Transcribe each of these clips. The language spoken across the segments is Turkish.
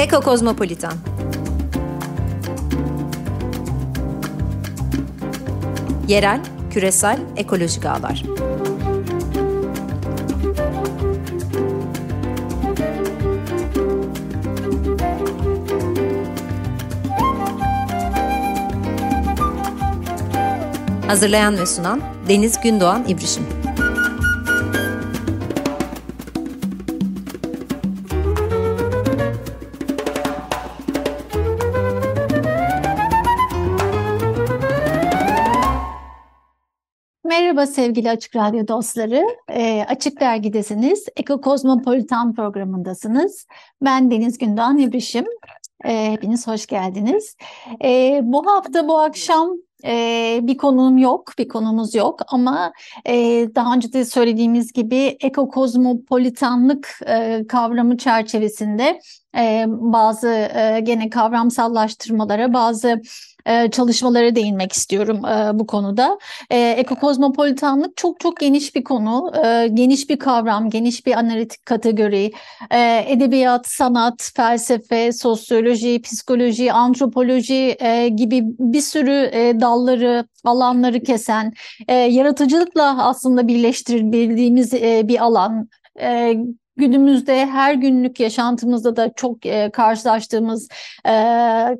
Eko Kozmopolitan Yerel, küresel, ekolojik ağlar. Hazırlayan ve sunan Deniz Gündoğan İbrişim. Merhaba sevgili Açık Radyo dostları. E, Açık Dergi'desiniz. Eko Kozmopolitan programındasınız. Ben Deniz Gündoğan İbrişim. E, hepiniz hoş geldiniz. E, bu hafta, bu akşam e, bir konum yok, bir konumuz yok ama e, daha önce de söylediğimiz gibi ekokozmopolitanlık e, kavramı çerçevesinde e, bazı e, gene kavramsallaştırmalara, bazı e, çalışmalara değinmek istiyorum e, bu konuda. E, ekokozmopolitanlık çok çok geniş bir konu, e, geniş bir kavram, geniş bir analitik kategori. Edebiyat, sanat, felsefe, sosyoloji, psikoloji, antropoloji e, gibi bir sürü e, dalları, alanları kesen, yaratıcılıkla aslında birleştirebildiğimiz bir alan. Günümüzde her günlük yaşantımızda da çok e, karşılaştığımız e,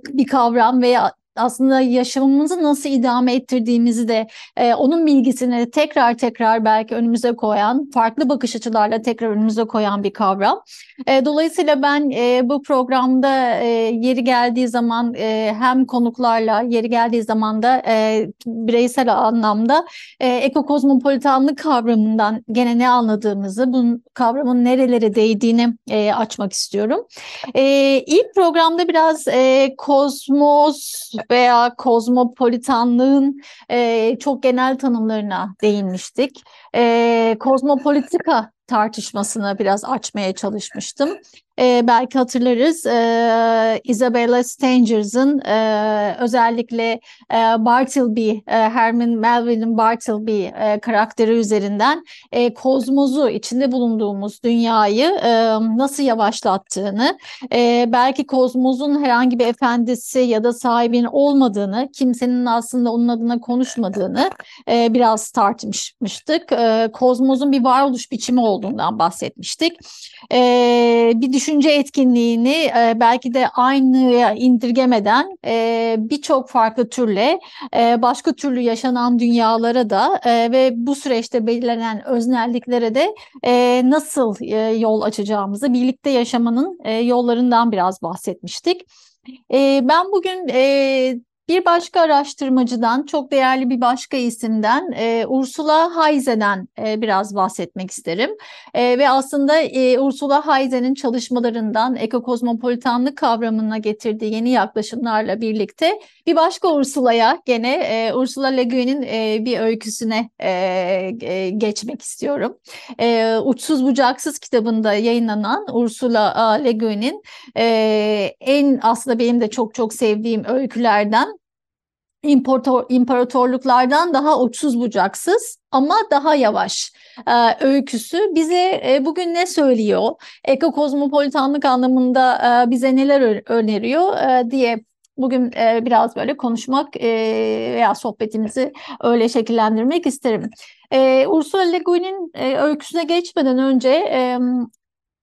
bir kavram veya aslında yaşamımızı nasıl idame ettirdiğimizi de e, onun bilgisini tekrar tekrar belki önümüze koyan, farklı bakış açılarla tekrar önümüze koyan bir kavram. E, dolayısıyla ben e, bu programda e, yeri geldiği zaman e, hem konuklarla, yeri geldiği zaman da e, bireysel anlamda e, ekokozmopolitanlık kavramından gene ne anladığımızı, bu kavramın nerelere değdiğini e, açmak istiyorum. E, ilk programda biraz e, kozmos veya kozmopolitanlığın e, çok genel tanımlarına değinmiştik. E, kozmopolitika tartışmasını biraz açmaya çalışmıştım. E, belki hatırlarız e, Isabella Stangers'ın e, özellikle e, Bartleby, e, Herman Melville'in Bartleby e, karakteri üzerinden e, kozmozu, içinde bulunduğumuz dünyayı e, nasıl yavaşlattığını, e, belki kozmozun herhangi bir efendisi ya da sahibinin olmadığını, kimsenin aslında onun adına konuşmadığını e, biraz tartışmıştık. E, kozmozun bir varoluş biçimi olduğundan bahsetmiştik. E, bir düşün düşünce etkinliğini e, belki de aynıya indirgemeden e, birçok farklı türle e, başka türlü yaşanan dünyalara da e, ve bu süreçte belirlenen öznelliklere de e, nasıl e, yol açacağımızı birlikte yaşamanın e, yollarından biraz bahsetmiştik. E, ben bugün e, bir başka araştırmacıdan, çok değerli bir başka isimden e, Ursula Hayze'den e, biraz bahsetmek isterim. E, ve aslında e, Ursula Hayze'nin çalışmalarından ekokozmopolitanlık kavramına getirdiği yeni yaklaşımlarla birlikte bir başka Ursula'ya gene e, Ursula Le Guin'in e, bir öyküsüne e, e, geçmek istiyorum. E, Uçsuz Bucaksız kitabında yayınlanan Ursula Le Guin'in e, en aslında benim de çok çok sevdiğim öykülerden imparator, imparatorluklardan daha uçsuz bucaksız ama daha yavaş e, öyküsü bize e, bugün ne söylüyor? Ekokozmopolitanlık anlamında e, bize neler öneriyor e, diye bugün e, biraz böyle konuşmak e, veya sohbetimizi öyle şekillendirmek isterim. E, Ursula Le Guin'in e, öyküsüne geçmeden önce e,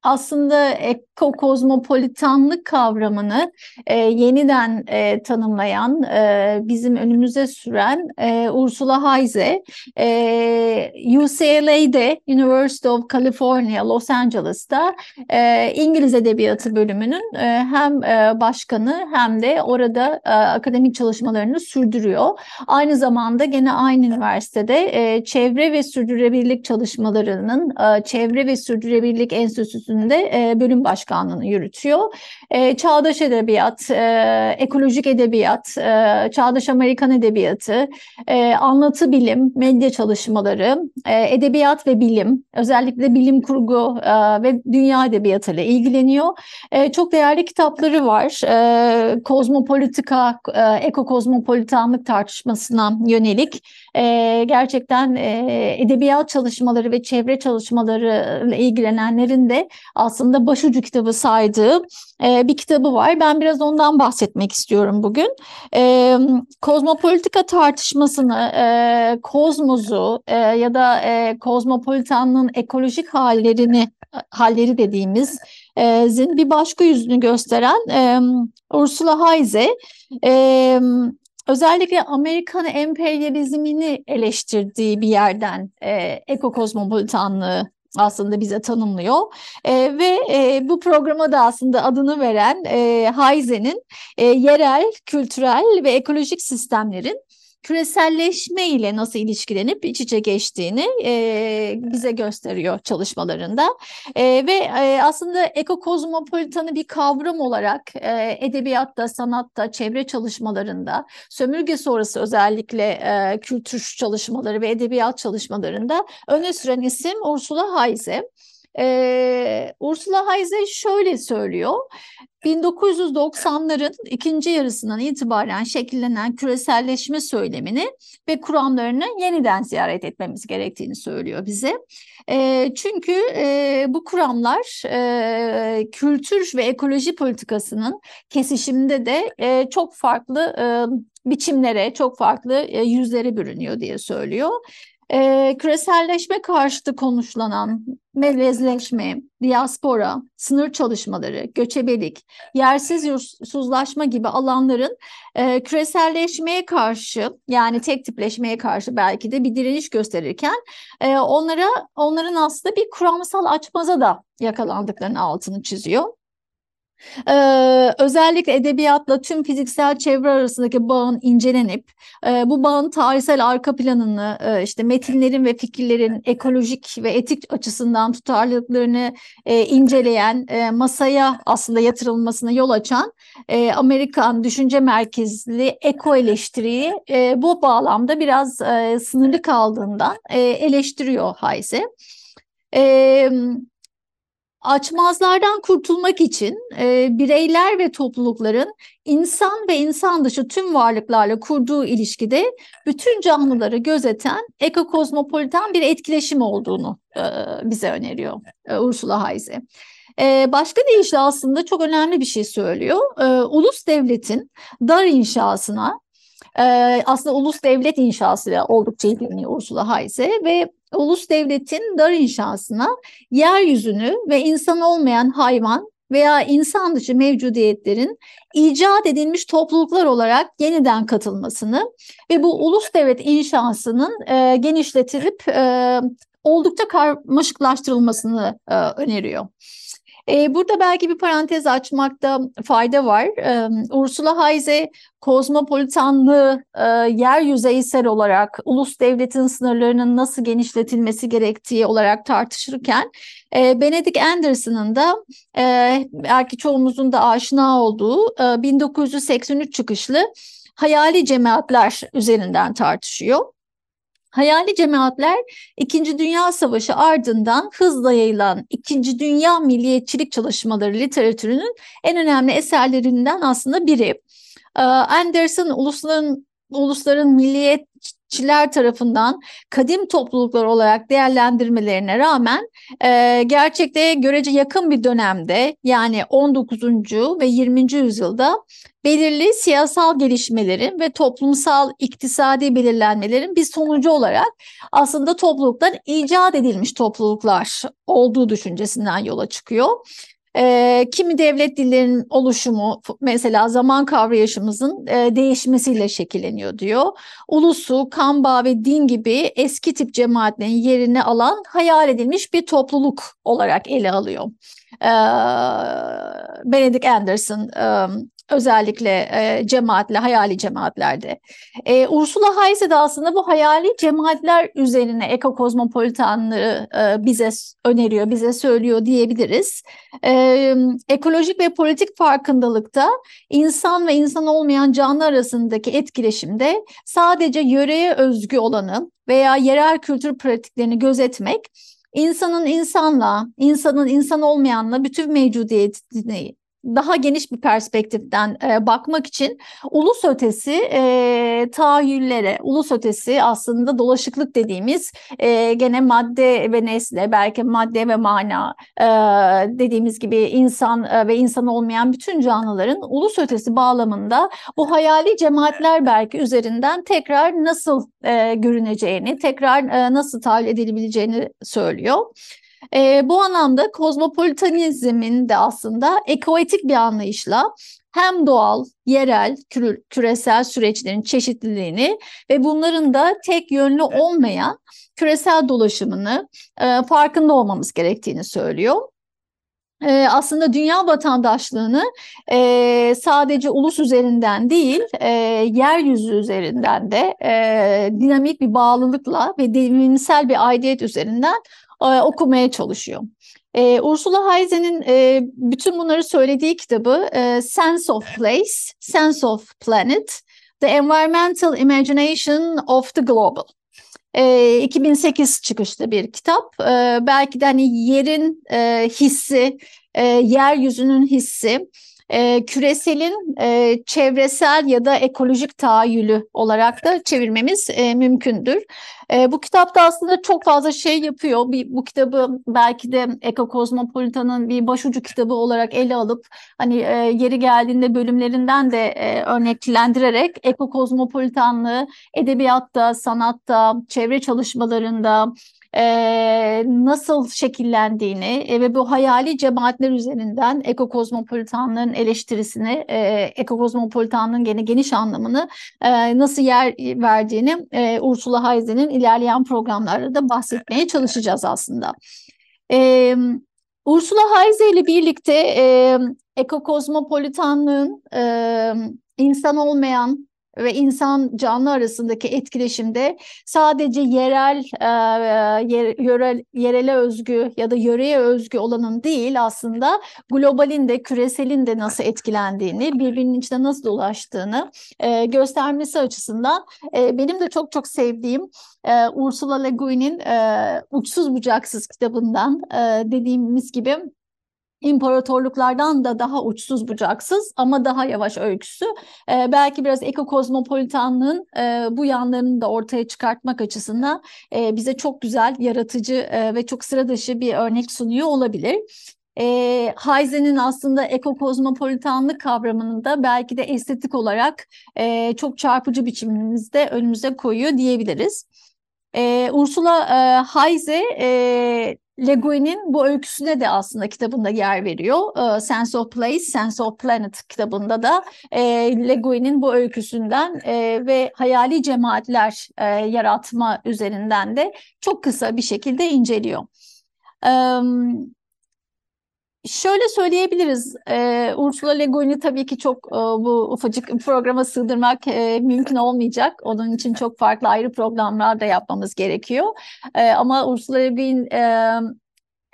aslında ekokozmopolitanlık kavramını e, yeniden e, tanımlayan, e, bizim önümüze süren e, Ursula Hayze, e, UCLA'de, University of California, Los Angeles'ta e, İngiliz Edebiyatı bölümünün e, hem e, başkanı hem de orada e, akademik çalışmalarını sürdürüyor. Aynı zamanda gene aynı üniversitede e, çevre ve sürdürülebilirlik çalışmalarının, e, çevre ve sürdürülebilirlik enstitüsünün Üniversitesi'nde e, bölüm başkanlığını yürütüyor. E, çağdaş edebiyat, e, ekolojik edebiyat, e, çağdaş Amerikan edebiyatı, e, anlatı bilim, medya çalışmaları, e, edebiyat ve bilim, özellikle bilim kurgu e, ve dünya edebiyatı ile ilgileniyor. E, çok değerli kitapları var. E, kozmopolitika, e, ekokozmopolitanlık tartışmasına yönelik e, gerçekten e, edebiyat çalışmaları ve çevre çalışmaları ile ilgilenenlerin de aslında başucu kitabı saydığı e, bir kitabı var. Ben biraz ondan bahsetmek istiyorum bugün. E, kozmopolitika tartışmasını, e, kozmozu e, ya da e, kozmopolitanlığın ekolojik hallerini halleri dediğimiz e, zin bir başka yüzünü gösteren e, Ursula Hayze e, özellikle Amerikan emperyalizmini eleştirdiği bir yerden e, ekokozmopolitanlığı aslında bize tanımlıyor. E, ve e, bu programa da aslında adını veren e, Hayze'nin e, yerel, kültürel ve ekolojik sistemlerin küreselleşme ile nasıl ilişkilenip iç içe geçtiğini e, bize gösteriyor çalışmalarında. E, ve e, aslında ekokozmopolitanı bir kavram olarak e, edebiyatta, sanatta, çevre çalışmalarında, sömürge sonrası özellikle e, kültür çalışmaları ve edebiyat çalışmalarında öne süren isim Ursula Hayze. Ee, Ursula Hayze şöyle söylüyor. 1990'ların ikinci yarısından itibaren şekillenen küreselleşme söylemini ve kuramlarını yeniden ziyaret etmemiz gerektiğini söylüyor bize. E, çünkü e, bu kuramlar e, kültür ve ekoloji politikasının kesişiminde de e, çok farklı e, biçimlere, çok farklı e, yüzlere bürünüyor diye söylüyor. E, küreselleşme karşıtı konuşlanan melezleşme, diaspora, sınır çalışmaları, göçebelik, yersiz yursuzlaşma gibi alanların e, küreselleşmeye karşı yani tek tipleşmeye karşı belki de bir direniş gösterirken e, onlara onların aslında bir kuramsal açmaza da yakalandıklarının altını çiziyor. Ee, özellikle edebiyatla tüm fiziksel çevre arasındaki bağın incelenip e, bu bağın tarihsel arka planını e, işte metinlerin ve fikirlerin ekolojik ve etik açısından tutarlılıklarını e, inceleyen e, masaya aslında yatırılmasına yol açan e, Amerikan düşünce merkezli eko eleştiriyi e, bu bağlamda biraz e, sınırlı kaldığından e, eleştiriyor Hayse. E, Açmazlardan kurtulmak için e, bireyler ve toplulukların insan ve insan dışı tüm varlıklarla kurduğu ilişkide bütün canlıları gözeten ekokozmopolitan bir etkileşim olduğunu e, bize öneriyor e, Ursula Hayze. E, başka deyişle aslında çok önemli bir şey söylüyor. E, ulus devletin dar inşasına e, aslında ulus devlet inşasıyla oldukça ilgileniyor Ursula Hayze ve ulus devletin dar inşasına yeryüzünü ve insan olmayan hayvan veya insan dışı mevcudiyetlerin icat edilmiş topluluklar olarak yeniden katılmasını ve bu ulus devlet inşasının e, genişletilip e, oldukça karmaşıklaştırılmasını e, öneriyor. E, burada belki bir parantez açmakta fayda var. E, Ursula Hayze kozmopolitanlığı e, yer yüzeysel olarak ulus devletin sınırlarının nasıl genişletilmesi gerektiği olarak tartışırken e, Benedict Anderson'ın da e, belki çoğumuzun da aşina olduğu e, 1983 çıkışlı hayali cemaatler üzerinden tartışıyor. Hayali cemaatler İkinci Dünya Savaşı ardından hızla yayılan İkinci Dünya milliyetçilik çalışmaları literatürünün en önemli eserlerinden aslında biri. Ee, Anderson ulusların ulusların milliyetçiler tarafından kadim topluluklar olarak değerlendirmelerine rağmen e, gerçekte görece yakın bir dönemde yani 19. ve 20. yüzyılda belirli siyasal gelişmelerin ve toplumsal iktisadi belirlenmelerin bir sonucu olarak aslında topluluklar icat edilmiş topluluklar olduğu düşüncesinden yola çıkıyor. Kimi devlet dillerinin oluşumu mesela zaman kavrayışımızın değişmesiyle şekilleniyor diyor. Ulusu, kan bağı ve din gibi eski tip cemaatlerin yerini alan hayal edilmiş bir topluluk olarak ele alıyor. Benedict Anderson Özellikle e, cemaatle, hayali cemaatlerde. E, Ursula Hayse de aslında bu hayali cemaatler üzerine ekokozmopolitanlığı e, bize öneriyor, bize söylüyor diyebiliriz. E, ekolojik ve politik farkındalıkta insan ve insan olmayan canlı arasındaki etkileşimde sadece yöreye özgü olanı veya yerel kültür pratiklerini gözetmek insanın insanla, insanın insan olmayanla bütün mevcudiyetini daha geniş bir perspektiften e, bakmak için ulus ötesi e, tahayyüllere, ulus ötesi aslında dolaşıklık dediğimiz e, gene madde ve nesne, belki madde ve mana e, dediğimiz gibi insan e, ve insan olmayan bütün canlıların ulus ötesi bağlamında bu hayali cemaatler belki üzerinden tekrar nasıl e, görüneceğini, tekrar e, nasıl tahayyül edilebileceğini söylüyor. E, bu anlamda kozmopolitanizmin de aslında ekoetik bir anlayışla hem doğal, yerel, küre, küresel süreçlerin çeşitliliğini ve bunların da tek yönlü olmayan küresel dolaşımını e, farkında olmamız gerektiğini söylüyor. E, aslında dünya vatandaşlığını e, sadece ulus üzerinden değil, e, yeryüzü üzerinden de e, dinamik bir bağlılıkla ve devrimsel bir aidiyet üzerinden okumaya çalışıyor. E, Ursula Heise'nin e, bütün bunları söylediği kitabı e, Sense of Place, Sense of Planet, The Environmental Imagination of the Global. E, 2008 çıkışlı bir kitap. E, belki de hani yerin e, hissi, e, yeryüzünün hissi, e, küreselin e, çevresel ya da ekolojik tahayyülü olarak da çevirmemiz e, mümkündür. E, bu kitapta aslında çok fazla şey yapıyor. Bir, bu kitabı belki de Eko Kozmopolitan'ın bir başucu kitabı olarak ele alıp hani e, yeri geldiğinde bölümlerinden de e, örneklendirerek Eko Kozmopolitanlığı edebiyatta, sanatta, çevre çalışmalarında, e, nasıl şekillendiğini e, ve bu hayali cemaatler üzerinden ekokozmopolitanlığın eleştirisini, e, ekokozmopolitanlığın gene geniş anlamını e, nasıl yer verdiğini e, Ursula Heise'nin ilerleyen programlarda da bahsetmeye çalışacağız aslında. E, Ursula Heise ile birlikte e, ekokozmopolitanlığın e, insan olmayan ve insan canlı arasındaki etkileşimde sadece yerel, e, yer, yörel, yerele özgü ya da yöreye özgü olanın değil aslında globalin de küreselin de nasıl etkilendiğini, birbirinin içinde nasıl dolaştığını e, göstermesi açısından e, benim de çok çok sevdiğim e, Ursula Le Guin'in e, Uçsuz Bucaksız kitabından e, dediğimiz gibi imparatorluklardan da daha uçsuz bucaksız ama daha yavaş öyküsü. E, belki biraz ekokozmopolitanlığın e, bu yanlarını da ortaya çıkartmak açısından e, bize çok güzel, yaratıcı e, ve çok sıra dışı bir örnek sunuyor olabilir. E, Heisen'in aslında ekokozmopolitanlık kavramını da belki de estetik olarak e, çok çarpıcı biçimimizde önümüze koyuyor diyebiliriz. E, Ursula e, Heise e, Le Guin'in bu öyküsüne de aslında kitabında yer veriyor. E, Sense of Place, Sense of Planet kitabında da e, Le Guin'in bu öyküsünden e, ve hayali cemaatler e, yaratma üzerinden de çok kısa bir şekilde inceliyor. Evet. Şöyle söyleyebiliriz, e, Ursula Le Guin'i tabii ki çok e, bu ufacık programa sığdırmak e, mümkün olmayacak. Onun için çok farklı ayrı programlar da yapmamız gerekiyor. E, ama Ursula Le Guin e,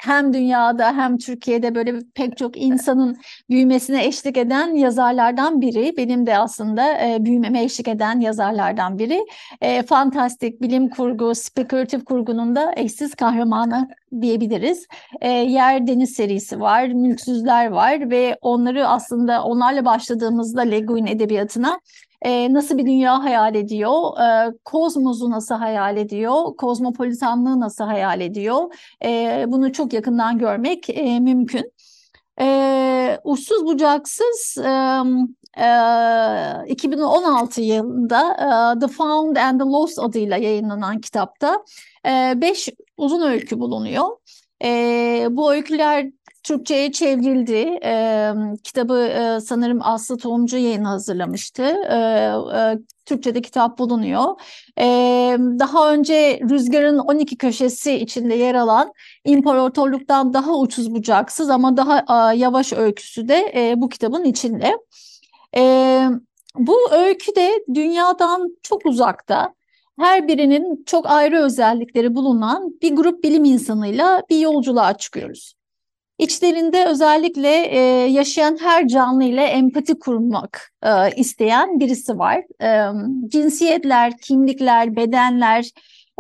hem dünyada hem Türkiye'de böyle pek çok insanın büyümesine eşlik eden yazarlardan biri. Benim de aslında e, büyümeme eşlik eden yazarlardan biri. E, fantastik bilim kurgu, spekülatif kurgunun da eşsiz kahramanı diyebiliriz. E, Yer Deniz serisi var, Mülksüzler var ve onları aslında onlarla başladığımızda Le edebiyatına e, nasıl bir dünya hayal ediyor, e, kozmosu nasıl hayal ediyor, kozmopolitanlığı nasıl hayal ediyor, e, bunu çok yakından görmek e, mümkün. E, uçsuz bucaksız e, e, 2016 yılında e, The Found and the Lost adıyla yayınlanan kitapta e, beş uzun öykü bulunuyor. E, bu öyküler Türkçe'ye çevrildi. E, kitabı e, sanırım Aslı Tohumcu yayını hazırlamıştı. E, e, Türkçe'de kitap bulunuyor. E, daha önce Rüzgar'ın 12 köşesi içinde yer alan İmparatorluktan daha uçsuz bucaksız ama daha e, yavaş öyküsü de e, bu kitabın içinde. E, bu öykü de dünyadan çok uzakta her birinin çok ayrı özellikleri bulunan bir grup bilim insanıyla bir yolculuğa çıkıyoruz. İçlerinde özellikle e, yaşayan her canlı ile empati kurmak e, isteyen birisi var. E, cinsiyetler, kimlikler, bedenler,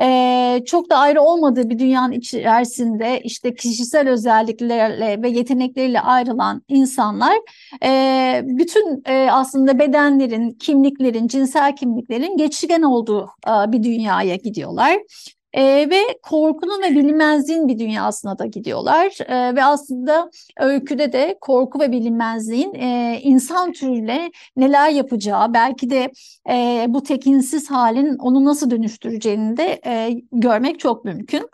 e, çok da ayrı olmadığı bir dünyanın içerisinde işte kişisel özelliklerle ve yetenekleriyle ayrılan insanlar e, bütün e, aslında bedenlerin, kimliklerin, cinsel kimliklerin geçigen olduğu e, bir dünyaya gidiyorlar. E, ve korkunun ve bilinmezliğin bir dünyasına da gidiyorlar. E, ve aslında öyküde de korku ve bilinmezliğin e, insan türüyle neler yapacağı, belki de e, bu tekinsiz halin onu nasıl dönüştüreceğini de e, görmek çok mümkün.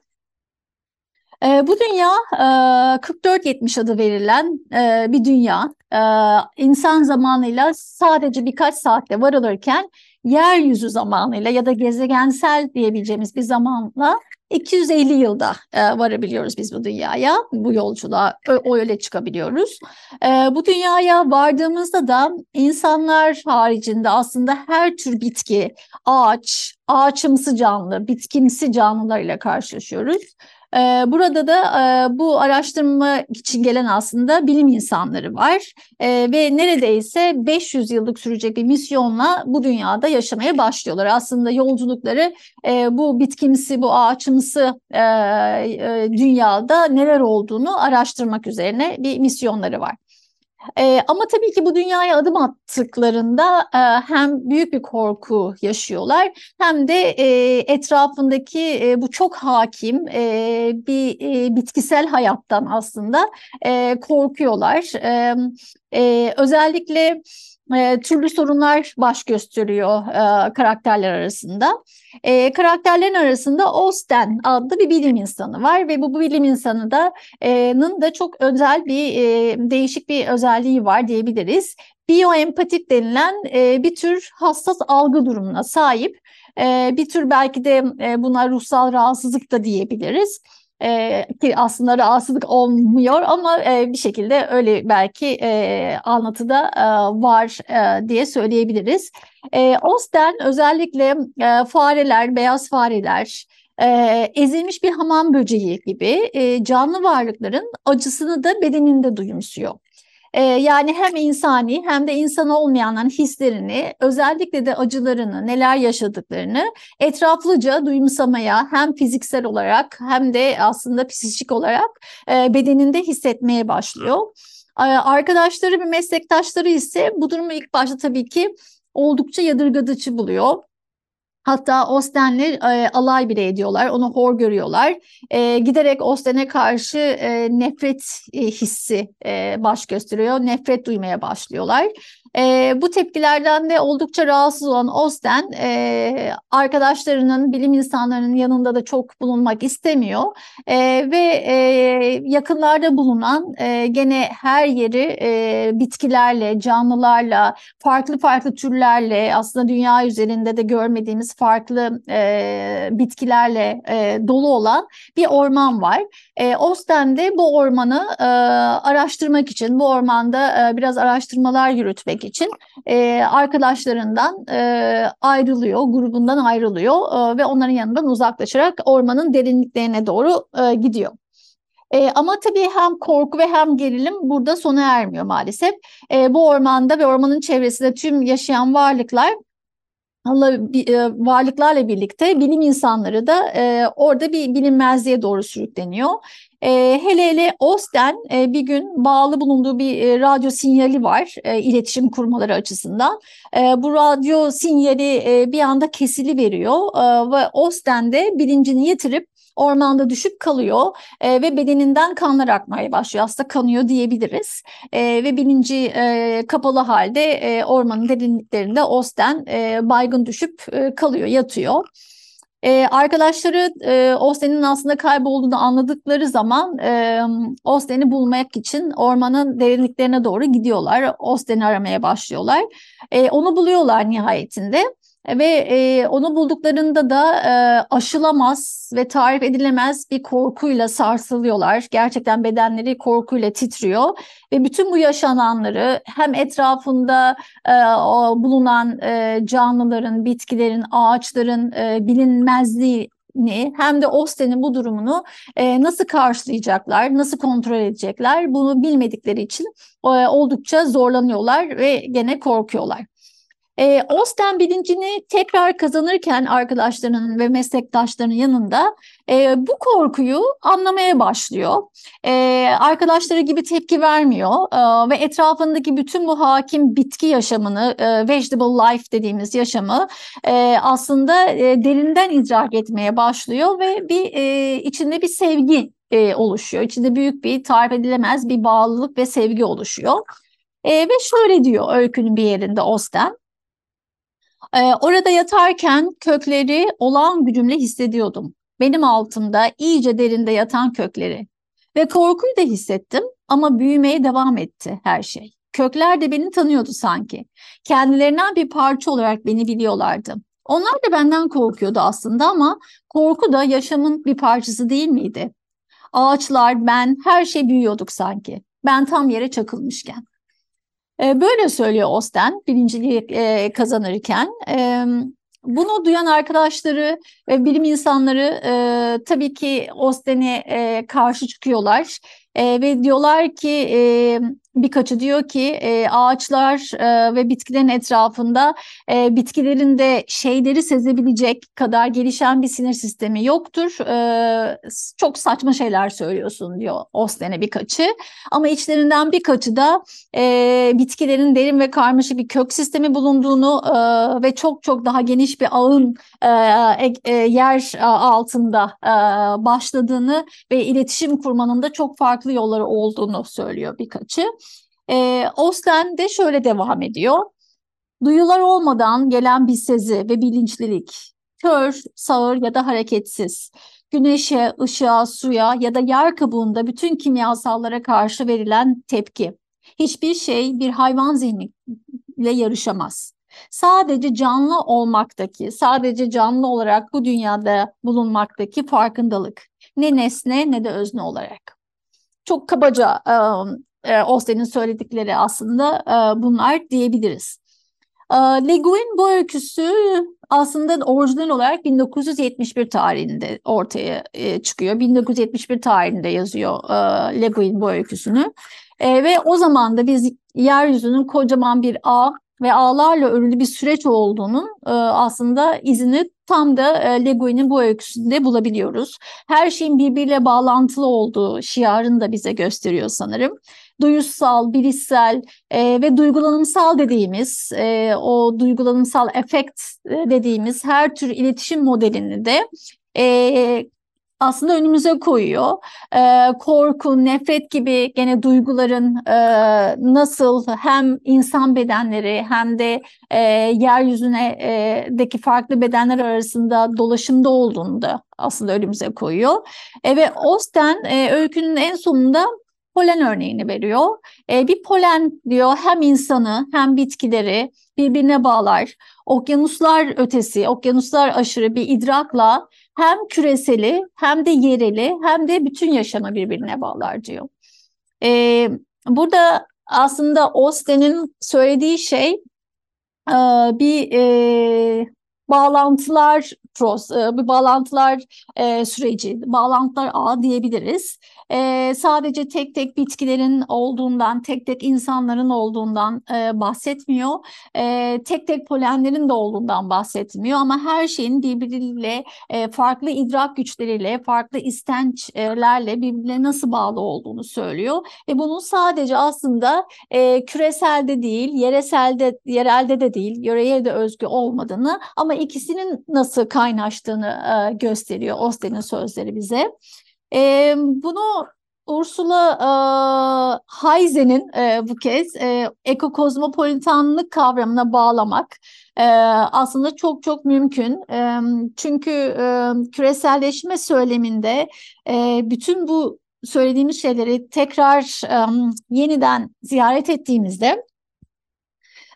E, bu dünya e, 4470 adı verilen e, bir dünya. E, insan zamanıyla sadece birkaç saatte varılırken yeryüzü zamanıyla ya da gezegensel diyebileceğimiz bir zamanla 250 yılda e, varabiliyoruz biz bu dünyaya, bu yolculuğa o öyle çıkabiliyoruz. E, bu dünyaya vardığımızda da insanlar haricinde aslında her tür bitki, ağaç, ağaçımsı canlı, bitkimsi canlılarla karşılaşıyoruz. Burada da bu araştırma için gelen aslında bilim insanları var ve neredeyse 500 yıllık sürecek bir misyonla bu dünyada yaşamaya başlıyorlar. Aslında yolculukları bu bitkimsi, bu ağaçımsı dünyada neler olduğunu araştırmak üzerine bir misyonları var. E, ama tabii ki bu dünyaya adım attıklarında e, hem büyük bir korku yaşıyorlar hem de e, etrafındaki e, bu çok hakim e, bir e, bitkisel hayattan aslında e, korkuyorlar. E, e, özellikle e, türlü sorunlar baş gösteriyor e, karakterler arasında. E, karakterlerin arasında Osten adlı bir bilim insanı var ve bu, bilim insanı da e, da çok özel bir e, değişik bir özelliği var diyebiliriz. Biyoempatik denilen e, bir tür hassas algı durumuna sahip. E, bir tür belki de e, buna ruhsal rahatsızlık da diyebiliriz. E, ki aslında rahatsızlık olmuyor ama e, bir şekilde öyle belki e, anlatıda e, var e, diye söyleyebiliriz. E, Osten özellikle e, fareler, beyaz fareler, e, ezilmiş bir hamam böceği gibi e, canlı varlıkların acısını da bedeninde duyumsuyor. E, yani hem insani hem de insan olmayanların hislerini, özellikle de acılarını, neler yaşadıklarını etraflıca duyumsamaya hem fiziksel olarak hem de aslında psikolojik olarak e, bedeninde hissetmeye başlıyor. E, arkadaşları ve meslektaşları ise bu durumu ilk başta tabii ki oldukça yadırgadıcı buluyor. Hatta Osten'le e, alay bile ediyorlar, onu hor görüyorlar. E, giderek Osten'e karşı e, nefret e, hissi e, baş gösteriyor, nefret duymaya başlıyorlar. E, bu tepkilerden de oldukça rahatsız olan Osten e, arkadaşlarının, bilim insanlarının yanında da çok bulunmak istemiyor e, ve e, yakınlarda bulunan e, gene her yeri e, bitkilerle, canlılarla, farklı farklı türlerle aslında dünya üzerinde de görmediğimiz farklı e, bitkilerle e, dolu olan bir orman var. E, Osten de bu ormanı e, araştırmak için, bu ormanda e, biraz araştırmalar yürütmek etmek için e, arkadaşlarından e, ayrılıyor, grubundan ayrılıyor e, ve onların yanından uzaklaşarak ormanın derinliklerine doğru e, gidiyor. E, ama tabii hem korku ve hem gerilim burada sona ermiyor maalesef. E, bu ormanda ve ormanın çevresinde tüm yaşayan varlıklar varlıklarla birlikte bilim insanları da e, orada bir bilinmezliğe doğru sürükleniyor. E, hele hele Osten e, bir gün bağlı bulunduğu bir e, radyo sinyali var e, iletişim kurmaları açısından. E, bu radyo sinyali e, bir anda kesili veriyor e, ve Osten de bilincini yitirip ormanda düşüp kalıyor e, ve bedeninden kanlar akmaya başlıyor. Aslında kanıyor diyebiliriz. E, ve bilinci e, kapalı halde e, ormanın derinliklerinde Osten e, baygın düşüp e, kalıyor, yatıyor. Ee, arkadaşları e, Osten'in aslında kaybolduğunu anladıkları zaman e, Osten'i bulmak için ormanın derinliklerine doğru gidiyorlar. Osten'i aramaya başlıyorlar. E, onu buluyorlar nihayetinde. Ve e, onu bulduklarında da e, aşılamaz ve tarif edilemez bir korkuyla sarsılıyorlar. Gerçekten bedenleri korkuyla titriyor ve bütün bu yaşananları hem etrafında e, bulunan e, canlıların, bitkilerin, ağaçların e, bilinmezliği hem de Osten'in bu durumunu e, nasıl karşılayacaklar, nasıl kontrol edecekler bunu bilmedikleri için e, oldukça zorlanıyorlar ve gene korkuyorlar. E, Osten bilincini tekrar kazanırken arkadaşlarının ve meslektaşlarının yanında e, bu korkuyu anlamaya başlıyor. E, arkadaşları gibi tepki vermiyor e, ve etrafındaki bütün bu hakim bitki yaşamını, e, vegetable life dediğimiz yaşamı e, aslında e, derinden idrak etmeye başlıyor ve bir e, içinde bir sevgi e, oluşuyor. İçinde büyük bir tarif edilemez bir bağlılık ve sevgi oluşuyor. E, ve şöyle diyor öykünün bir yerinde Osten. E, orada yatarken kökleri olağan gücümle hissediyordum. Benim altımda iyice derinde yatan kökleri. Ve korkuyu da hissettim ama büyümeye devam etti her şey. Kökler de beni tanıyordu sanki. Kendilerinden bir parça olarak beni biliyorlardı. Onlar da benden korkuyordu aslında ama korku da yaşamın bir parçası değil miydi? Ağaçlar, ben, her şey büyüyorduk sanki. Ben tam yere çakılmışken. Ee, böyle söylüyor Osten birinciliği e, kazanırken. Bunu duyan arkadaşları ve bilim insanları e, tabii ki Osten'e e, karşı çıkıyorlar e, ve diyorlar ki e, birkaçı diyor ki e, ağaçlar e, ve bitkilerin etrafında e, bitkilerin de şeyleri sezebilecek kadar gelişen bir sinir sistemi yoktur. E, çok saçma şeyler söylüyorsun diyor Osten'e birkaçı. Ama içlerinden birkaçı da e, bitkilerin derin ve karmaşık bir kök sistemi bulunduğunu e, ve çok çok daha geniş bir ağın e, e, yer altında e, başladığını ve iletişim kurmanın da çok farklı farklı yolları olduğunu söylüyor birkaçı. E, Osten de şöyle devam ediyor. Duyular olmadan gelen bir sezi ve bilinçlilik, kör, sağır ya da hareketsiz, güneşe, ışığa, suya ya da yer kabuğunda bütün kimyasallara karşı verilen tepki. Hiçbir şey bir hayvan zihniyle yarışamaz. Sadece canlı olmaktaki, sadece canlı olarak bu dünyada bulunmaktaki farkındalık. Ne nesne ne de özne olarak. Çok kabaca e, Austen'in söyledikleri aslında e, bunlar diyebiliriz. E, Le Guin bu öyküsü aslında orijinal olarak 1971 tarihinde ortaya e, çıkıyor. 1971 tarihinde yazıyor e, Le Guin bu öyküsünü. E, ve o zaman da biz yeryüzünün kocaman bir ağ ve ağlarla örülü bir süreç olduğunun e, aslında izini tam da e, Le Guin'in bu öyküsünde bulabiliyoruz. Her şeyin birbiriyle bağlantılı olduğu şiarını da bize gösteriyor sanırım. Duyusal, bilişsel e, ve duygulanımsal dediğimiz, e, o duygulanımsal efekt e, dediğimiz her tür iletişim modelini de e, aslında önümüze koyuyor. E, korku, nefret gibi gene duyguların e, nasıl hem insan bedenleri hem de e, yeryüzüne e, deki farklı bedenler arasında dolaşımda olduğunu da aslında önümüze koyuyor. E, ve Osten e, öykünün en sonunda polen örneğini veriyor. E, bir polen diyor hem insanı hem bitkileri birbirine bağlar. Okyanuslar ötesi, okyanuslar aşırı bir idrakla hem küreseli hem de yereli hem de bütün yaşamı birbirine bağlar diyor. E, burada aslında Osten'in söylediği şey e, bir e, bağlantılar pros, e, bir bağlantılar e, süreci, bağlantılar ağı diyebiliriz. E, sadece tek tek bitkilerin olduğundan, tek tek insanların olduğundan e, bahsetmiyor. E, tek tek polenlerin de olduğundan bahsetmiyor ama her şeyin birbiriyle e, farklı idrak güçleriyle, farklı istençlerle birbirine nasıl bağlı olduğunu söylüyor. Ve bunun sadece aslında e, küreselde değil, yereselde, yerelde de değil, yöreye de özgü olmadığını ama ikisinin nasıl kaynaştığını e, gösteriyor Osten'in sözleri bize. E, bunu Ursula e, Heisen'in e, bu kez e, ekokozmopolitanlık kavramına bağlamak e, aslında çok çok mümkün. E, çünkü e, küreselleşme söyleminde e, bütün bu söylediğimiz şeyleri tekrar e, yeniden ziyaret ettiğimizde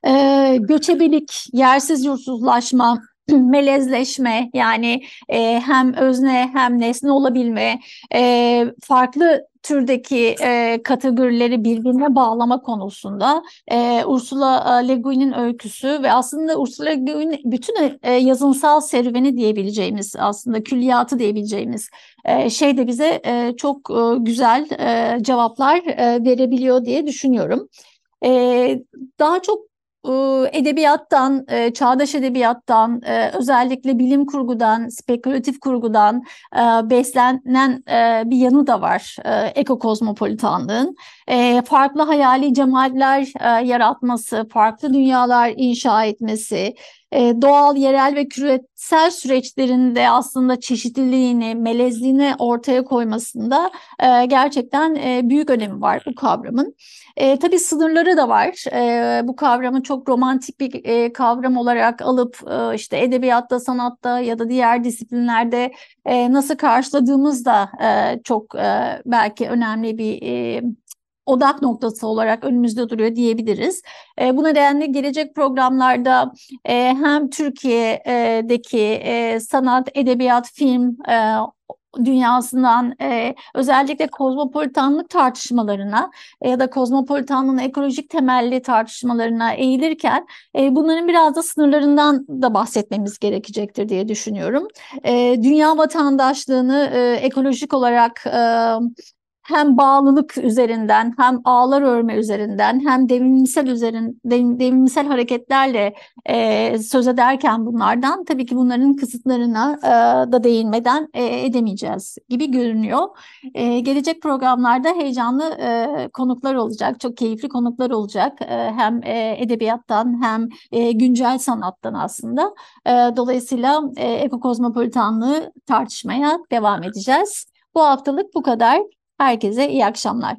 e, göçebelik, yersiz yursuzlaşma, melezleşme yani e, hem özne hem nesne olabilme, e, farklı türdeki e, kategorileri birbirine bağlama konusunda e, Ursula Le Guin'in öyküsü ve aslında Ursula Le Guin bütün e, yazınsal serüveni diyebileceğimiz aslında külliyatı diyebileceğimiz e, şey de bize e, çok e, güzel e, cevaplar e, verebiliyor diye düşünüyorum. E, daha çok edebiyattan, çağdaş edebiyattan, özellikle bilim kurgudan, spekülatif kurgudan beslenen bir yanı da var ekokozmopolitanlığın. Farklı hayali cemaatler yaratması, farklı dünyalar inşa etmesi, doğal, yerel ve küresel süreçlerinde aslında çeşitliliğini, melezliğini ortaya koymasında gerçekten büyük önemi var bu kavramın. E, tabii sınırları da var. E, bu kavramı çok romantik bir e, kavram olarak alıp e, işte edebiyatta, sanatta ya da diğer disiplinlerde e, nasıl karşıladığımız da e, çok e, belki önemli bir e, odak noktası olarak önümüzde duruyor diyebiliriz. E, bu nedenle gelecek programlarda e, hem Türkiye'deki e, sanat, edebiyat, film e, dünyasından e, özellikle kozmopolitanlık tartışmalarına e, ya da kozmopolitanlığın ekolojik temelli tartışmalarına eğilirken e, bunların biraz da sınırlarından da bahsetmemiz gerekecektir diye düşünüyorum. E, dünya vatandaşlığını e, ekolojik olarak e, hem bağlılık üzerinden hem ağlar örme üzerinden hem devrimsel üzerin devrimsel hareketlerle e, söz ederken bunlardan tabii ki bunların kısıtlarına e, da değinmeden e, edemeyeceğiz gibi görünüyor. E, gelecek programlarda heyecanlı e, konuklar olacak, çok keyifli konuklar olacak. E, hem e, edebiyattan hem e, güncel sanattan aslında. E, dolayısıyla e, ekokozmopolitanlığı tartışmaya devam edeceğiz. Bu haftalık bu kadar. Herkese iyi akşamlar.